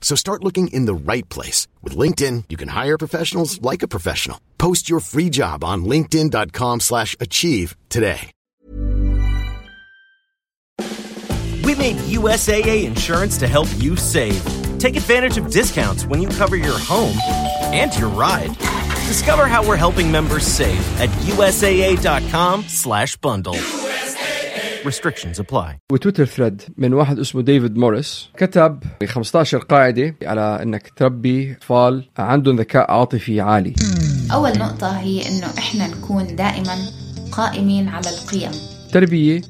So start looking in the right place. With LinkedIn, you can hire professionals like a professional. Post your free job on linkedin.com slash achieve today. We made USAA insurance to help you save. Take advantage of discounts when you cover your home and your ride. Discover how we're helping members save at USAA.com slash bundle. Restrictions apply. وتويتر ثريد من واحد اسمه ديفيد موريس كتب 15 قاعدة على إنك تربي أطفال عندهم ذكاء عاطفي عالي. أول نقطة هي إنه إحنا نكون دائما قائمين على القيم. التربية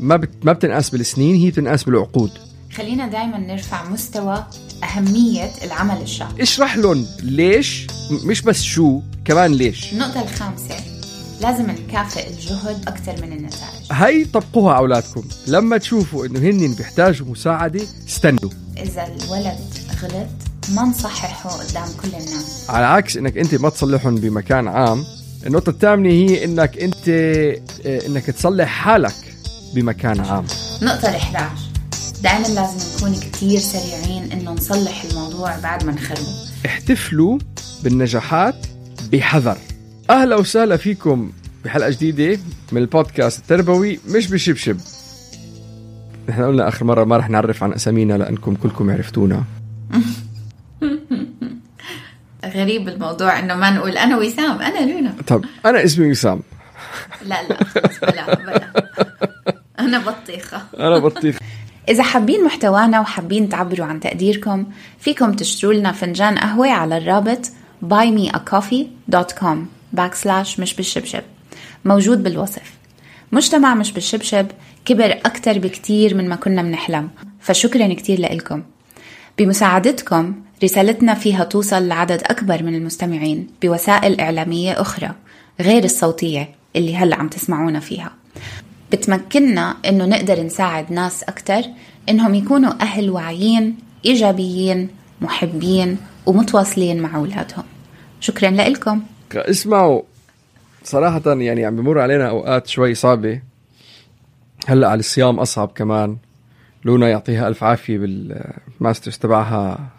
ما بت... ما بتنقاس بالسنين هي بتنقاس بالعقود. خلينا دائما نرفع مستوى أهمية العمل الشاق اشرح لهم ليش مش بس شو كمان ليش. النقطة الخامسة لازم نكافئ الجهد أكثر من النتائج. هي طبقوها على أولادكم. لما تشوفوا إنه هن بيحتاجوا مساعدة استنوا. إذا الولد غلط ما نصححه قدام كل الناس. على عكس إنك أنت ما تصلحهم بمكان عام النقطة الثامنة هي إنك أنت آه، إنك تصلح حالك بمكان عام. نقطة الإحراج. دائما لازم نكون كتير سريعين إنه نصلح الموضوع بعد ما نخربه احتفلوا بالنجاحات بحذر. أهلا وسهلا فيكم بحلقة جديدة من البودكاست التربوي مش بشبشب. نحن قلنا آخر مرة ما رح نعرف عن أسامينا لأنكم كلكم عرفتونا. غريب الموضوع إنه ما نقول أنا وسام أنا لونا طب أنا اسمي وسام. لا لا بلا بلا. أنا بطيخة. أنا بطيخ إذا حابين محتوانا وحابين تعبروا عن تقديركم فيكم تشتروا لنا فنجان قهوة على الرابط buymeacoffee.com backslash مش بالشبشب. موجود بالوصف. مجتمع مش بالشبشب كبر أكتر بكتير من ما كنا بنحلم. فشكرا كتير لإلكم. بمساعدتكم رسالتنا فيها توصل لعدد أكبر من المستمعين بوسائل إعلامية أخرى غير الصوتية اللي هلأ عم تسمعونا فيها. بتمكننا إنه نقدر نساعد ناس أكتر إنهم يكونوا أهل واعيين إيجابيين محبين ومتواصلين مع أولادهم. شكرا لكم اسمعوا صراحة يعني عم بمر علينا أوقات شوي صعبة. هلأ على الصيام أصعب كمان. لونا يعطيها ألف عافية بال masters تبعها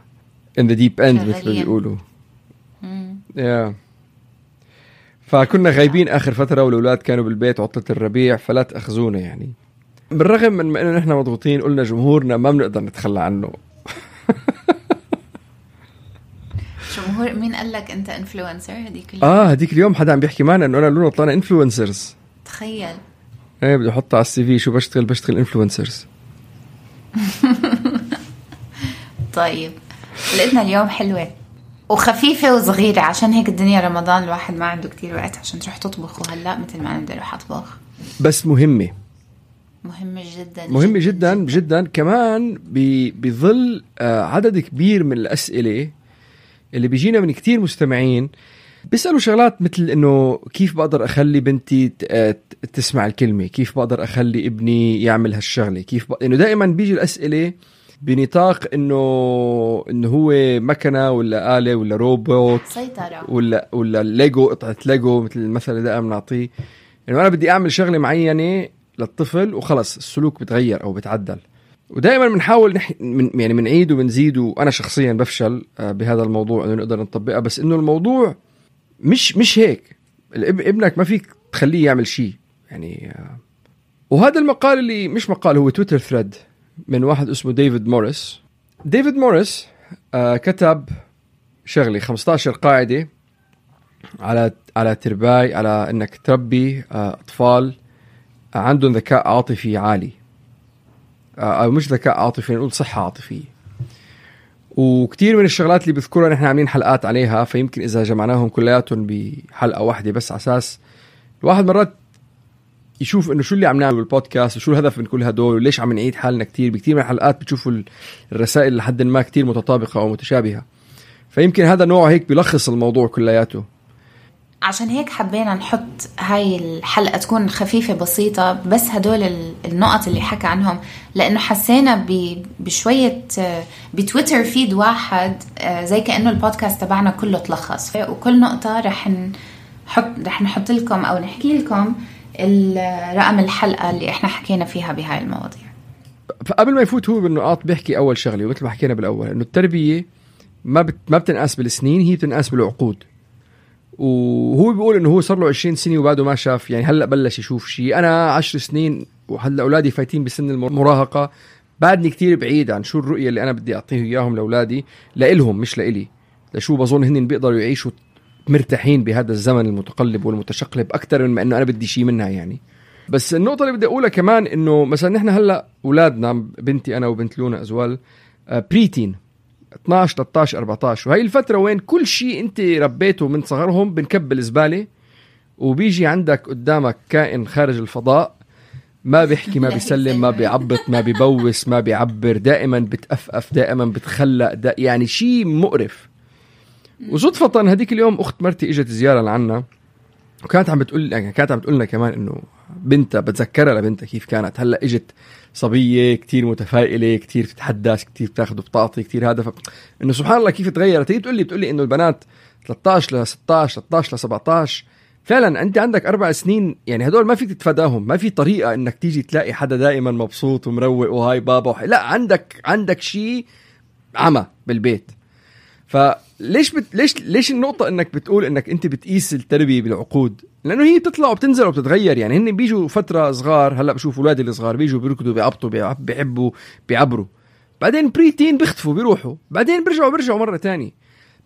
in the deep end مثل ما. بيقولوا. yeah. فكنا غايبين آخر فترة والأولاد كانوا بالبيت عطلة الربيع فلا تأخذونا يعني. بالرغم من إنه نحن مضغوطين قلنا جمهورنا ما بنقدر نتخلى عنه. جمهور مين قال لك أنت influencer هذيك ال- آه هديك اليوم حدا عم بيحكي معنا إنه أنا لونا طلعنا influencers تخيل. إيه بدي احطها على ال CV شو بشتغل بشتغل influencers طيب حلقتنا اليوم حلوة وخفيفة وصغيرة. عشان هيك الدنيا رمضان الواحد ما عنده كتير وقت عشان تروح تطبخ. وهلأ مثل ما أنا بدي أروح أطبخ. بس مهمة. مهمة جدا مهمة جدا جدا كمان ب- بظل آه، عدد كبير من الأسئلة اللي بيجينا من كتير مستمعين بيسألوا شغلات مثل إنه كيف بقدر أخلي بنتي آه، تسمع الكلمة؟ كيف بقدر أخلي ابني يعمل هالشغلة؟ كيف ب... انه دائما بيجي الأسئلة بنطاق إنه إنه هو مكنة ولا آلة ولا روبوت سيطرة. ولا ولا ليجو قطعة ليجو مثل المثل اللي دائما نعطيه إنه أنا بدي أعمل شغلة معينة للطفل وخلص السلوك بتغير أو بتعدل. ودائما بنحاول نح... من يعني بنعيد وبنزيد وأنا شخصيا بفشل آه، بهذا الموضوع إنه نقدر نطبقها بس إنه الموضوع مش مش هيك. ابنك ما فيك تخليه يعمل شيء. يعني آه، وهذا المقال اللي مش مقال هو Twitter thread من واحد اسمه ديفيد موريس. ديفيد موريس آه كتب شغله 15 قاعدة على على ترباي على إنك تربي أطفال عندهم ذكاء عاطفي عالي. أو مش ذكاء عاطفي نقول صحة عاطفية. وكثير من الشغلات اللي بذكرها نحن عاملين حلقات عليها فيمكن إذا جمعناهم كلياتهم بحلقة واحدة بس على أساس الواحد مرات يشوف إنه شو اللي عم نعمل بالبودكاست وشو الهدف من كل هدول وليش عم نعيد حالنا كثير بكثير من الحلقات بتشوفوا الرسائل لحد ما كثير متطابقة أو متشابهة. فيمكن هذا نوع هيك بيلخص الموضوع كلياته. عشان هيك حبينا نحط هاي الحلقة تكون خفيفة بسيطة بس هدول النقط اللي حكى عنهم لأنه حسينا بشوية بتويتر فيد واحد آه، زي كأنه البودكاست تبعنا كله تلخص. وكل نقطة رح نحط رح نحط لكم أو نحكي لكم رقم الحلقة اللي إحنا حكينا فيها بهاي المواضيع. فقبل ما يفوت هو بالنقاط بيحكي أول شغلة ومثل ما حكينا بالأول إنه التربية ما ما بتنقاس بالسنين هي بتنقاس بالعقود. وهو بيقول إنه هو صار له 20 سنة وبعده ما شاف يعني هلأ بلش يشوف شيء. أنا 10 سنين وهلأ أولادي فايتين بسن المراهقة. بعدني كتير بعيد عن شو الرؤية اللي أنا بدي أعطيه إياهم لأولادي لإلهم مش لإلي. لشو بظن هن بيقدروا يعيشوا مرتاحين بهذا الزمن المتقلب والمتشقلب أكثر من إنه أنا بدي شيء منها يعني. بس النقطة اللي بدي أقولها كمان إنه مثلا نحن هلأ أولادنا بنتي أنا وبنت لونا أزوال بريتين 12 13 14 وهي الفترة وين كل شيء أنت ربيته من صغرهم بنكبل زبالة وبيجي عندك قدامك كائن خارج الفضاء ما بيحكي ما بيسلم ما بيعبط ما بيبوس ما بيعبر دائما بتأفأف دائما بتخلق دا يعني شيء مقرف. وصدفة هذيك اليوم أخت مرتي إجت زيارة لعنا وكانت عم بتقول كانت عم بتقول لنا كمان إنه بنتها بتذكرها لبنتها كيف كانت. هلأ إجت صبية كتير متفائلة كتير بتتحدث كتير بتاخذ بتعطي كتير هذا. ف... إنه سبحان الله كيف تغيرت هي بتقول لي بتقول لي إنه البنات 13 ل 16 13 ل 17 فعلا أنت عندك أربع سنين يعني هدول ما فيك تتفاداهم. ما في طريقة إنك تيجي تلاقي حدا دائما مبسوط ومروق وهاي بابا وحي. لا عندك عندك شيء عمى بالبيت. فليش بت... ليش ليش النقطة إنك بتقول إنك أنت بتقيس التربية بالعقود؟ لأنه هي بتطلع وبتنزل وبتتغير. يعني هن بيجوا فترة صغار هلأ بشوف اولادي الصغار بيجوا بيركضوا بيعبطوا بيحبوا بيعبروا. بعدين بريتين بيختفوا بيروحوا. بعدين بيرجعوا بيرجعوا مرة تانية.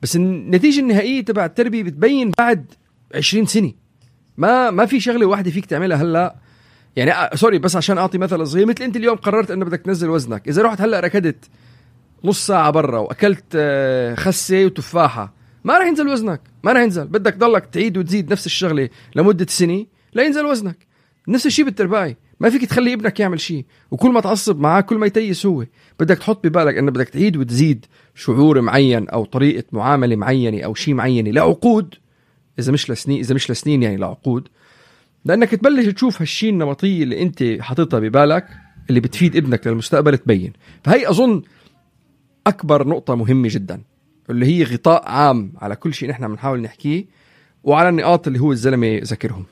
بس النتيجة النهائية تبع التربية بتبين بعد 20 سنة. ما ما في شغلة واحدة فيك تعملها هلأ. يعني سوري بس عشان أعطي مثل صغير مثل أنت اليوم قررت إنه بدك تنزل وزنك. إذا رحت هلأ ركضت نص ساعة برا وأكلت آه، خسة وتفاحة. ما راح ينزل وزنك. ما راح ينزل. بدك تضلك تعيد وتزيد نفس الشغلة لمدة سنة لا ينزل وزنك. نفس الشيء بالترباية. ما فيك تخلي ابنك يعمل شيء وكل ما تعصب معاه كل ما يتيس هو. بدك تحط ببالك إنه بدك تعيد وتزيد شعور معين أو طريقة معاملة معينة أو شيء معينة. لعقود إذا مش لسنين إذا مش لسنين يعني لعقود لأنك تبلش تشوف هالشيء النمطية اللي أنت حاططها ببالك اللي بتفيد ابنك للمستقبل تبين. فهي أظن أكبر نقطة مهمة جدا اللي هي غطاء عام على كل شيء نحن بنحاول نحكيه وعلى النقاط اللي هو الزلمة ذكرهم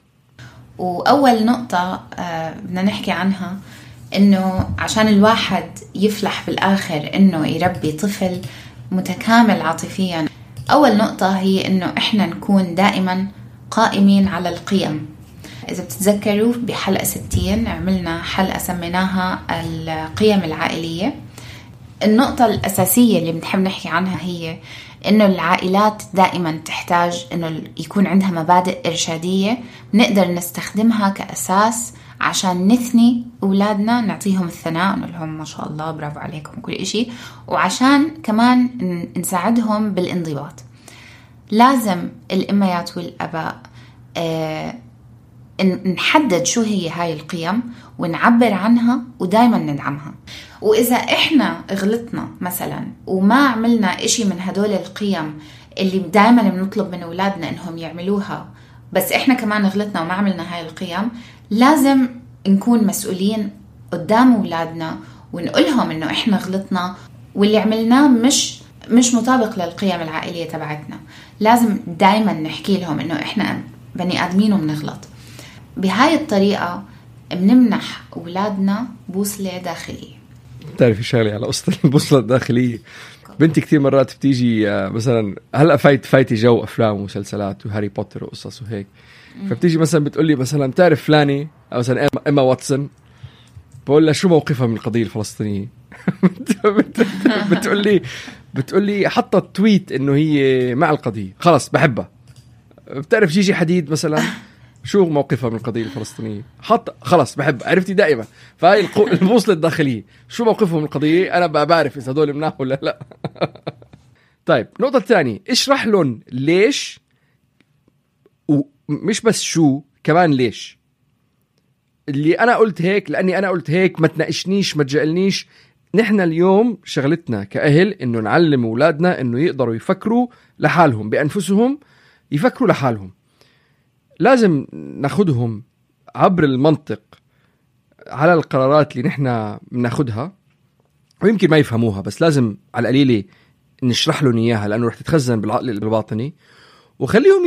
وأول نقطة آه، بدنا نحكي عنها إنه عشان الواحد يفلح بالآخر إنه يربي طفل متكامل عاطفيا أول نقطة هي إنه إحنا نكون دائما قائمين على القيم. إذا بتتذكروا بحلقة 60 عملنا حلقة سميناها القيم العائلية. النقطة الأساسية اللي بنحب نحكي عنها هي إنه العائلات دائما تحتاج إنه يكون عندها مبادئ إرشادية بنقدر نستخدمها كأساس عشان نثني أولادنا نعطيهم الثناء نقول لهم ما شاء الله برافو عليكم كل إشي. وعشان كمان نساعدهم بالانضباط. لازم الأميات والأباء آه نحدد شو هي هاي القيم ونعبر عنها ودايما ندعمها. وإذا إحنا غلطنا مثلا وما عملنا إشي من هدول القيم اللي دايما بنطلب من أولادنا إنهم يعملوها بس إحنا كمان غلطنا وما عملنا هاي القيم لازم نكون مسؤولين قدام أولادنا ونقولهم إنه إحنا غلطنا واللي عملناه مش مش مطابق للقيم العائلية تبعتنا. لازم دايما نحكي لهم إنه إحنا بني آدمين وبنغلط. بهاي الطريقة بنمنح أولادنا بوصلة داخلية. بتعرفي شغلة على قصه البوصله الداخليه بنتي كثير مرات بتيجي آه، مثلا هلأ فايت فايتي جو أفلام ومسلسلات وهاري بوتر وقصص وهيك. فبتيجي مثلا بتقول لي مثلا بتعرف فلاني أو مثلا ايما واتسون؟ بقول لها شو موقفها من القضية الفلسطينية؟ بتقول لي بتقول لي حطت tweet إنه هي مع القضية. خلص بحبها. بتعرف جيجي حديد مثلا؟ شو موقفها من القضية الفلسطينية؟ حط خلص بحب عرفتي دائما. فهي البوصلة الداخلية. شو موقفهم من القضية؟ أنا بعرف إذا هدول مناح ولا لا. طيب النقطة الثانية. اشرح لهم ليش ومش بس شو كمان ليش. اللي أنا قلت هيك لأني أنا قلت هيك ما تناقشنيش ما تجعلنيش. نحن اليوم شغلتنا كأهل إنه نعلم أولادنا إنه يقدروا يفكروا لحالهم بأنفسهم يفكروا لحالهم. لازم ناخدهم عبر المنطق على القرارات اللي نحن بناخدها ويمكن ما يفهموها بس لازم على القليلة نشرح لهم إياها لأنه رح تتخزن بالعقل الباطني. وخليهم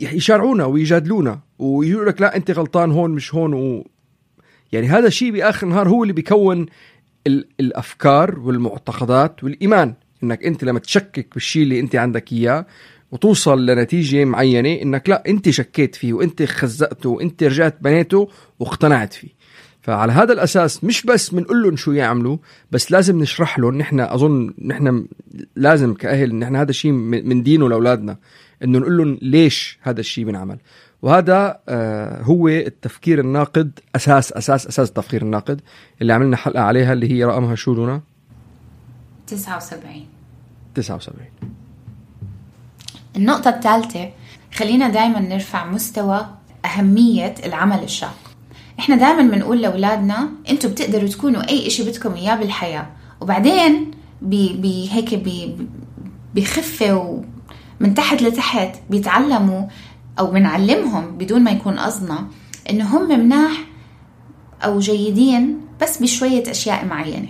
يشارعونا ويجادلونا ويقولوا لك لا أنت غلطان هون مش هون و... يعني هذا الشيء بآخر النهار هو اللي بيكون ال... الأفكار والمعتقدات والإيمان إنك أنت لما تشكك بالشيء اللي أنت عندك إياه وتوصل لنتيجة معينة إنك لا أنت شكيت فيه وأنت خزقته وأنت رجعت بنيته واقتنعت فيه. فعلى هذا الأساس مش بس بنقول لهم شو يعملوا بس لازم نشرح لهم نحن أظن نحن لازم كأهل نحن هذا الشيء من دينه لأولادنا إنه نقول لهم ليش هذا الشيء بنعمل. وهذا آه هو التفكير الناقد أساس أساس أساس التفكير الناقد اللي عملنا حلقة عليها اللي هي رقمها شو لونا 79 79 النقطة الثالثة خلينا دايما نرفع مستوى أهمية العمل الشاق إحنا دايما بنقول لأولادنا أنتوا بتقدروا تكونوا أي إشي بدكم إياه بالحياة. وبعدين بي بي بخفة ومن تحت لتحت بيتعلموا أو بنعلمهم بدون ما يكون قصدنا إنه هم مناح أو جيدين بس بشوية أشياء معينة.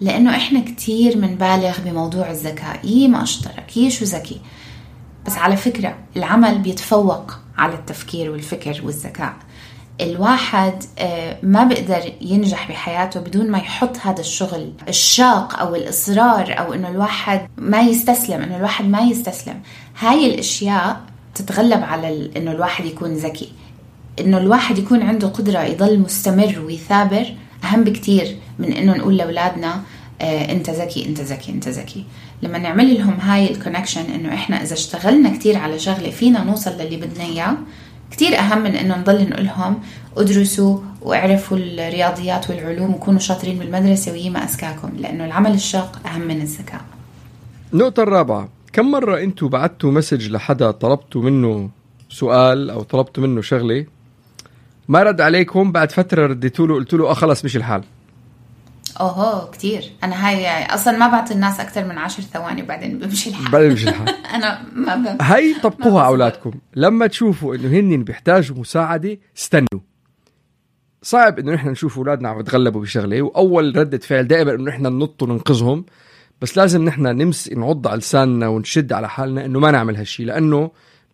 لأنه إحنا كتير منبالغ بموضوع الذكاء. يي ما أشترك يي شو ذكي. بس على فكرة العمل بيتفوق على التفكير والفكر والذكاء. الواحد آه، ما بيقدر ينجح بحياته بدون ما يحط هذا الشغل الشاق أو الإصرار أو إنه الواحد ما يستسلم إنه الواحد ما يستسلم. هاي الأشياء تتغلب على إنه الواحد يكون ذكي. إنه الواحد يكون عنده قدرة يضل مستمر ويثابر أهم بكتير من إنه نقول لأولادنا انت ذكي انت ذكي انت ذكي. لما نعمل لهم هاي ال connection إنه إحنا إذا اشتغلنا كتير على شغلة فينا نوصل للي بدنا إياه كتير أهم من إنه نضل نقول لهم ادرسوا واعرفوا الرياضيات والعلوم وكونوا شاطرين بالمدرسة وما اذكاكم لأنه العمل الشاق أهم من الذكاء. النقطة الرابعة كم مرة أنتوا بعتوا message لحدا طلبتوا منه سؤال أو طلبتوا منه شغلة؟ ما رد عليكم بعد فترة رديتوا له قلتوا له آه خلص مش الحال. أوهو كتير. أنا هاي أصلا ما بعطي الناس أكثر من عشر ثواني وبعدين بمشي الحال. بعدين مش الحال. أنا ما ب... هي طبقوها أولادكم. لما تشوفوا إنه هن بيحتاجوا مساعدة استنوا. صعب إنه نحن نشوف أولادنا عم يتغلبوا بشغلة وأول ردة فعل دائما إنه نحن ننط وننقذهم. بس لازم نحن نمس نعض على لساننا ونشد على حالنا إنه ما نعمل هالشيء لأنه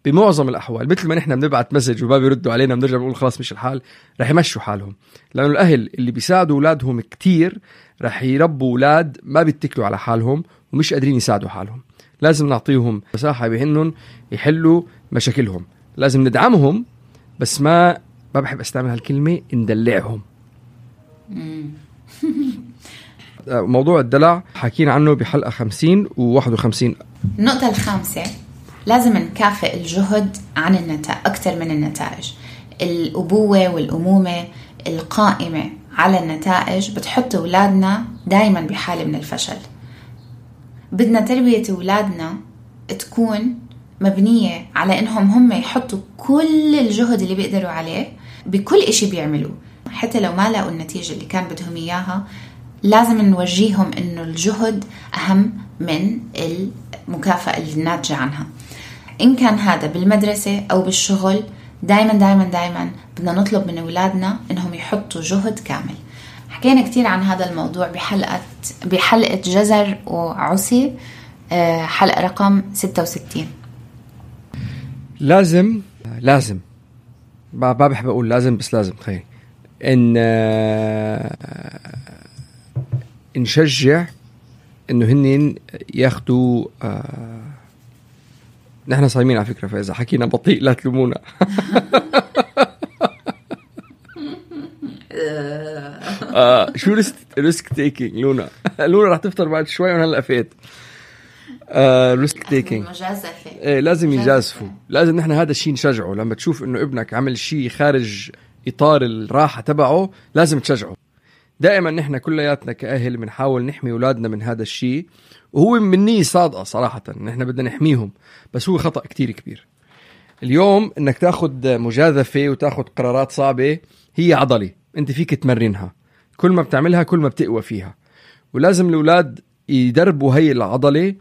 بمعظم الأحوال مثل ما نحن بنبعت مسج وما بيردوا علينا بنرجع بنقول خلاص مش الحال رح يمشوا حالهم. لأنه الأهل اللي بيساعدوا أولادهم كتير رح يربوا أولاد ما بيتكلوا على حالهم ومش قادرين يساعدوا حالهم. لازم نعطيهم مساحة بهنن يحلوا مشاكلهم. لازم ندعمهم بس ما ما بحب أستعمل هالكلمة ندلعهم. موضوع الدلع حكينا عنه بحلقة 50 و51 النقطة الخامسة لازم نكافئ الجهد عن النتائج أكثر من النتائج. الأبوة والأمومة القائمة على النتائج بتحط أولادنا دايما بحالة من الفشل. بدنا تربية أولادنا تكون مبنية على إنهم هم يحطوا كل الجهد اللي بيقدروا عليه بكل إشي بيعملوه. حتى لو ما لقوا النتيجة اللي كان بدهم إياها لازم نوجيهم إنه الجهد أهم من المكافأة الناتجة عنها. إن كان هذا بالمدرسة أو بالشغل دايما دايما دايما بدنا نطلب من أولادنا إنهم يحطوا جهد كامل. حكينا كتير عن هذا الموضوع بحلقة بحلقة جزر وعسي آه، حلقة رقم 66 لازم لازم. ما بحب أقول لازم بس لازم تخيل إن آه، نشجع إنه هن ياخذوا آه، نحن صايمين على فكرة فإذا حكينا بطيء لا تلومونا. آه شو risk risk taking لونا. لونا رح تفطر بعد شوي وأنا هلأ فات risk taking مجازفة إيه لازم. يجازفوا. لازم نحن هذا الشيء نشجعه. لما تشوف إنه ابنك عمل شيء خارج إطار الراحة تبعه لازم تشجعه. دائما نحن كلياتنا كأهل بنحاول نحمي أولادنا من هذا الشيء وهو من نية صادقة صراحة نحن بدنا نحميهم بس هو خطأ كتير كبير. اليوم إنك تأخذ مجازفة وتأخذ قرارات صعبة هي عضلة أنت فيك تمرنها. كل ما بتعملها كل ما بتقوى فيها. ولازم الأولاد يدربوا هي العضلة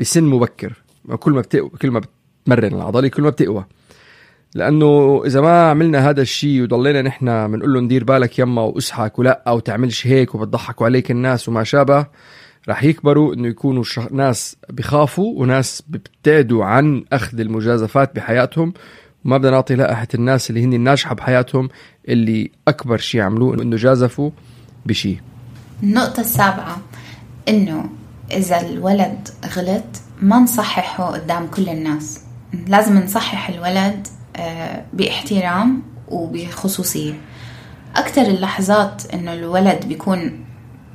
بسن مبكر. كل ما بتقوى كل ما بتمرن العضلة كل ما بتقوى. لأنه إذا ما عملنا هذا الشيء وضلينا نحن بنقول له ندير بالك يما واصحك ولا أو تعملش هيك وبتضحكوا عليك الناس وما شابه رح يكبروا إنه يكونوا. ناس بخافوا وناس بيبتعدوا عن أخذ المجازفات بحياتهم وما بدنا نعطي لائحة الناس اللي هن الناجحة بحياتهم اللي أكبر شيء عملوه إنه جازفوا بشيء النقطة السابعة إنه إذا الولد غلط ما نصححه قدام كل الناس لازم نصحح الولد باحترام وبخصوصية. أكتر اللحظات إنه الولد بيكون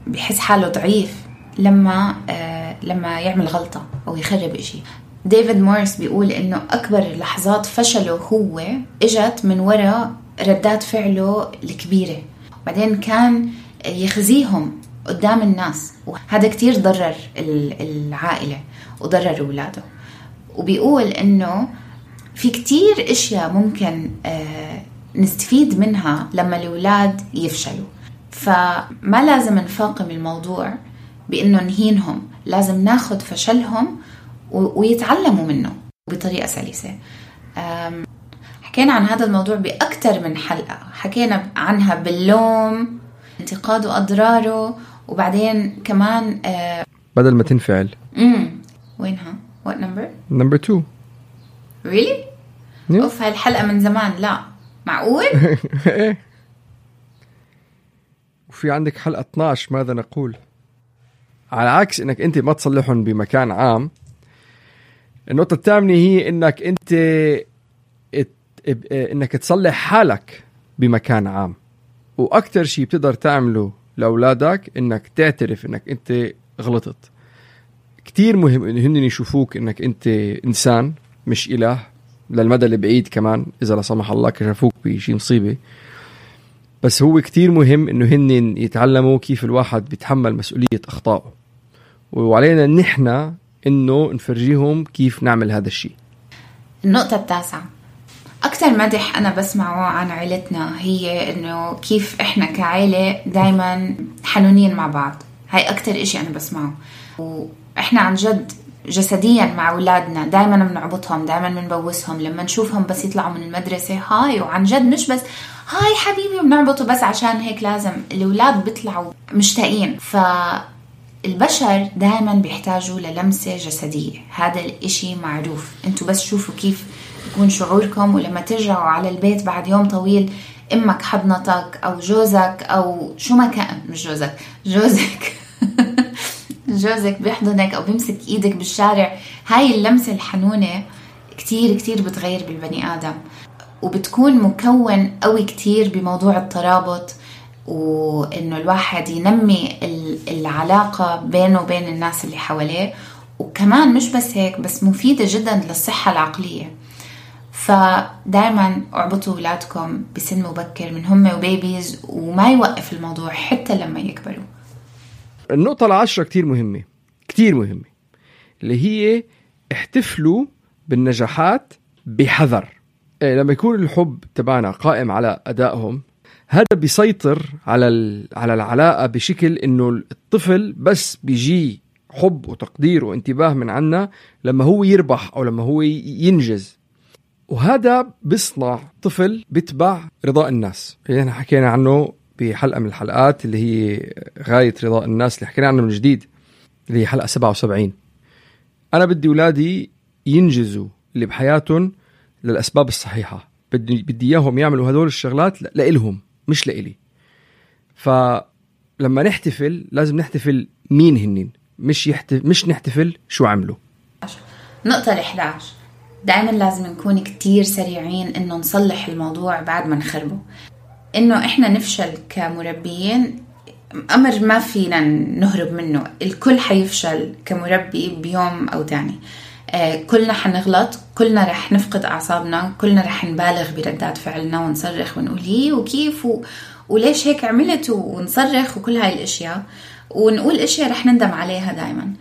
بيحس حاله ضعيف لما آه، لما يعمل غلطة أو يخرب إشي. ديفيد موريس بيقول إنه أكبر لحظات فشله هو إجت من وراء ردات فعله الكبيرة. بعدين كان يخزيهم قدام الناس وهذا كتير ضرر ال- العائلة وضرر أولاده. وبيقول إنه في كتير أشياء ممكن آه، نستفيد منها لما الأولاد يفشلوا. فما لازم نفاقم الموضوع بإنه نهينهم لازم ناخذ فشلهم ويتعلموا منه بطريقة سلسة. حكينا عن هذا الموضوع باكثر من حلقة. حكينا عنها باللوم انتقاد واضراره وبعدين كمان آه، بدل ما تنفعل. امم وينها؟ what number number 2 really. أوف هاي الحلقة من زمان لا. معقول؟ وفي عندك حلقة 12 ماذا نقول؟ على عكس إنك أنت ما تصلحهم بمكان عام النقطة الثامنة هي إنك أنت إب- إنك تصلح حالك بمكان عام. وأكثر شيء بتقدر تعمله لأولادك إنك تعترف إنك أنت غلطت. كتير مهم انه هن يشوفوك إنك أنت إنسان مش إله. للمدى البعيد كمان إذا لا سمح الله كشفوك بشي مصيبة. بس هو كتير مهم إنه هن يتعلموا كيف الواحد بيتحمل مسؤولية أخطائه. وعلينا نحن إنه نفرجيهم كيف نعمل هذا الشيء النقطة التاسعة. أكثر مدح أنا بسمعه عن عيلتنا هي إنه كيف إحنا كعيلة دايما حنونين مع بعض. هاي أكثر إشي أنا بسمعه. وإحنا عن جد جسديا مع أولادنا دايما بنعبطهم دايما بنبوسهم لما نشوفهم بس يطلعوا من المدرسة هاي وعن جد مش بس هاي حبيبي بنعبطه بس عشان هيك لازم الأولاد بيطلعوا مشتاقين. ف البشر دائما بيحتاجوا للمسة جسدية. هذا الإشي معروف. أنتوا بس شوفوا كيف يكون شعوركم ولما ترجعوا على البيت بعد يوم طويل إمك حضنتك أو جوزك أو شو ما كان مش جوزك جوزك. جوزك بيحضنك أو بيمسك إيدك بالشارع هاي اللمسة الحنونة كتير كتير بتغير بالبني آدم. وبتكون مكون قوي كتير بموضوع الترابط وإنه الواحد ينمي ال- العلاقة بينه وبين الناس اللي حواليه. وكمان مش بس هيك بس مفيدة جدا للصحة العقلية. فدائما اعبطوا أولادكم بسن مبكر من هم وبيبيز وما يوقف الموضوع حتى لما يكبروا. النقطة العاشرة كتير مهمة كتير مهمة اللي هي احتفلوا بالنجاحات بحذر. إيه لما يكون الحب تبعنا قائم على أدائهم هذا بيسيطر على على العلاقة بشكل إنه الطفل بس بيجي حب وتقدير وانتباه من عنا لما هو يربح أو لما هو ينجز. وهذا بيصنع طفل بيتبع رضاء الناس. اللي إحنا حكينا عنه بحلقة من الحلقات اللي هي غاية رضاء الناس اللي حكينا عنه من جديد اللي هي حلقة 77 أنا بدي أولادي ينجزوا اللي بحياتهم للأسباب الصحيحة. بدي بدي إياهم يعملوا هدول الشغلات لإلهم مش لإلي. فلما نحتفل لازم نحتفل مين هنين؟ مش يحتفل مش نحتفل شو عملوا. نقطة ال 11 دائما لازم نكون كتير سريعين إنه نصلح الموضوع بعد ما نخربه. إنه إحنا نفشل كمربيين أمر ما فينا نهرب منه. الكل حيفشل كمربي بيوم أو تاني. آه، كلنا حنغلط كلنا رح نفقد أعصابنا كلنا رح نبالغ بردات فعلنا ونصرخ ونقول هي وكيف؟ و... وليش هيك عملت؟ ونصرخ وكل هاي الأشياء. ونقول أشياء رح نندم عليها دائما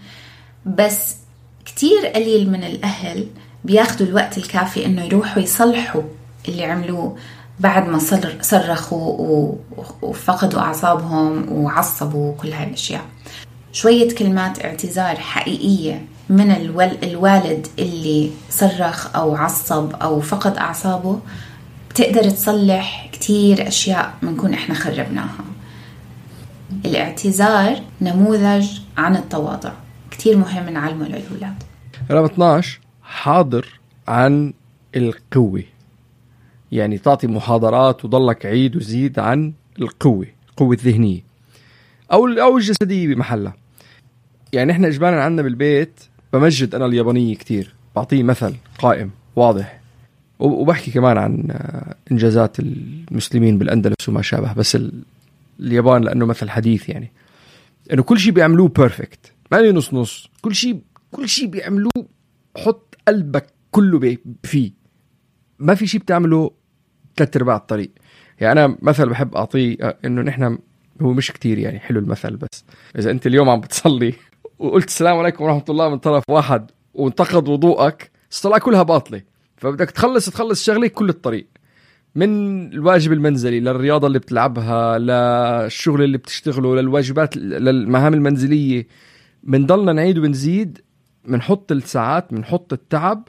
بس كتير قليل من الأهل بياخدوا الوقت الكافي إنه يروحوا يصلحوا اللي عملوه. بعد ما صرخوا وفقدوا أعصابهم وعصبوا كل هاي الأشياء. شوية كلمات اعتذار حقيقية من الوالد اللي صرخ أو عصب أو فقد أعصابه بتقدر تصلح كتير أشياء بنكون إحنا خربناها. الاعتذار نموذج عن التواضع. كتير مهم نعلمه للأولاد. رقم 12 حاضر عن القوة. يعني تعطي محاضرات وضلك عيد وزيد عن القوة القوة الذهنية. أو أو الجسدية بمحلها. يعني إحنا إجمالا عندنا بالبيت بمجد أنا اليابانية كتير. بعطيه مثل قائم واضح. وبحكي كمان عن آه، إنجازات المسلمين بالأندلس وما شابه. بس اليابان لأنه مثل حديث يعني. إنه كل شيء بيعملوه بيرفكت ما نص نص. كل شيء كل شيء بيعملوه حط قلبك كله فيه. ما في شيء بتعمله ثلاث أرباع الطريق. يعني أنا مثل بحب أعطيه آه، إنه نحن هو مش كتير يعني حلو المثل بس. إذا أنت اليوم عم بتصلي وقلت السلام عليكم ورحمة الله من طرف واحد وانتقد وضوءك الصلاة كلها باطلة. فبدك تخلص تخلص شغلك كل الطريق. من الواجب المنزلي للرياضة اللي بتلعبها للشغل اللي بتشتغله للواجبات للمهام المنزلية. بنضلنا نعيد وبنزيد بنحط الساعات بنحط التعب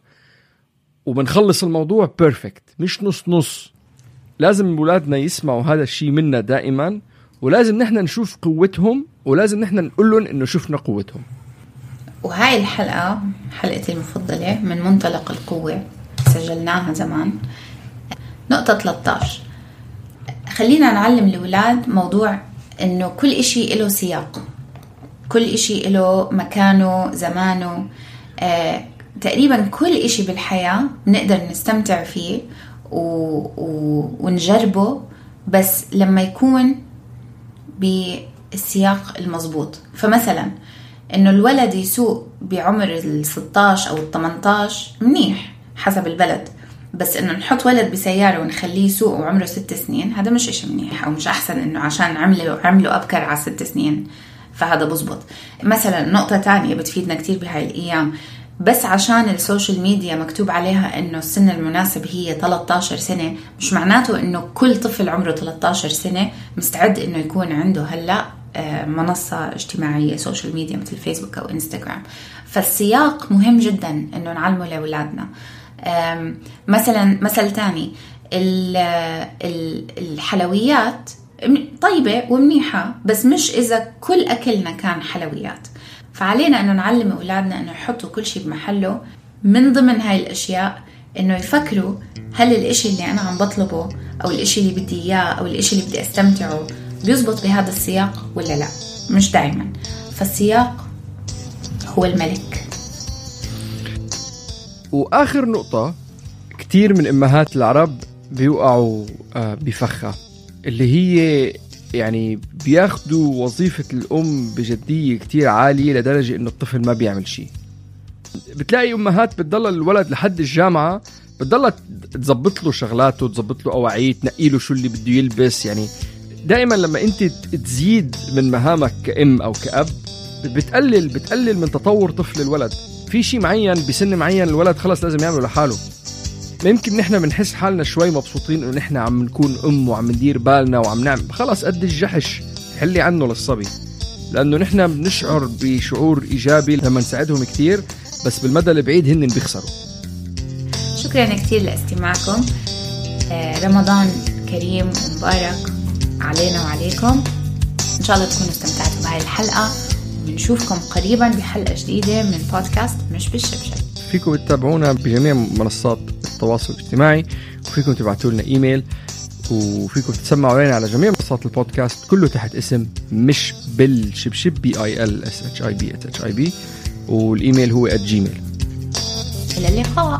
وبنخلص الموضوع بيرفكت مش نص نص. لازم اولادنا يسمعوا هذا الشيء منا دائما ولازم نحن نشوف قوتهم ولازم نحن نقول لهم إنه شفنا قوتهم. وهاي الحلقة حلقتي المفضلة من منطلق القوة سجلناها زمان. نقطة 13 خلينا نعلم الأولاد موضوع إنه كل إشي له سياق. كل إشي له مكانه زمانه. آه تقريبا كل إشي بالحياة بنقدر نستمتع فيه و... و... ونجربه بس لما يكون بالسياق المضبوط. فمثلا إنه الولد يسوق بعمر ال 16 أو ال 18 منيح حسب البلد بس إنه نحط ولد بسيارة ونخليه يسوق وعمره ست سنين هذا مش إشي منيح أو مش أحسن إنه عشان عملوا عملوا أبكر على ست سنين فهذا بزبط. مثلا نقطة تانية بتفيدنا كتير بهاي الأيام بس عشان ال social media مكتوب عليها إنه السن المناسب هي 13 سنة مش معناته إنه كل طفل عمره 13 سنة مستعد إنه يكون عنده هلأ آه، منصة اجتماعية social media مثل فيسبوك أو إنستغرام. فالسياق مهم جدا إنه نعلمه لأولادنا. مثلا مثل تاني الحلويات طيبة ومنيحة بس مش إذا كل أكلنا كان حلويات. فعلينا إنه نعلم أولادنا إنه يحطوا كل شيء بمحله من ضمن هاي الأشياء إنه يفكروا هل الإشي اللي أنا عم بطلبه أو الإشي اللي بدي إياه أو الإشي اللي بدي أستمتعه بيزبط بهذا السياق ولا لا؟ مش دائما فالسياق هو الملك. وآخر نقطة كثير من أمهات العرب بيوقعوا آه، بفخها اللي هي يعني بياخدوا وظيفة الأم بجدية كتير عالية لدرجة إنه الطفل ما بيعمل شيء. بتلاقي أمهات بتضل الولد لحد الجامعة بتضلها تظبط له شغلاته تظبط له أواعيه تنقي له شو اللي بده يلبس. يعني دائما لما أنت تزيد من مهامك كأم أو كأب بتقلل بتقلل من تطور طفل الولد. في شيء معين بسن معين الولد خلص لازم يعمله لحاله. يمكن نحن بنحس حالنا شوي مبسوطين إنه نحن عم نكون أم وعم ندير بالنا وعم نعمل. خلص قد الجحش حلي عنه للصبي. لأنه نحن بنشعر بشعور إيجابي لما نساعدهم كثير بس بالمدى البعيد هن بيخسروا. شكرا كثير لاستماعكم. آه، رمضان كريم ومبارك علينا وعليكم. إن شاء الله تكونوا استمتعتوا بهاي الحلقة. بنشوفكم قريبا بحلقة جديدة من بودكاست مش بالشبشب. فيكم تتابعونا بجميع منصات. التواصل الاجتماعي وفيكم تبعتوا لنا إيميل وفيكم تسمعوا علينا على جميع منصات البودكاست كله تحت اسم مش بالشبشب B E L S H E B H E B والإيميل هو @gmail إلى اللقاء.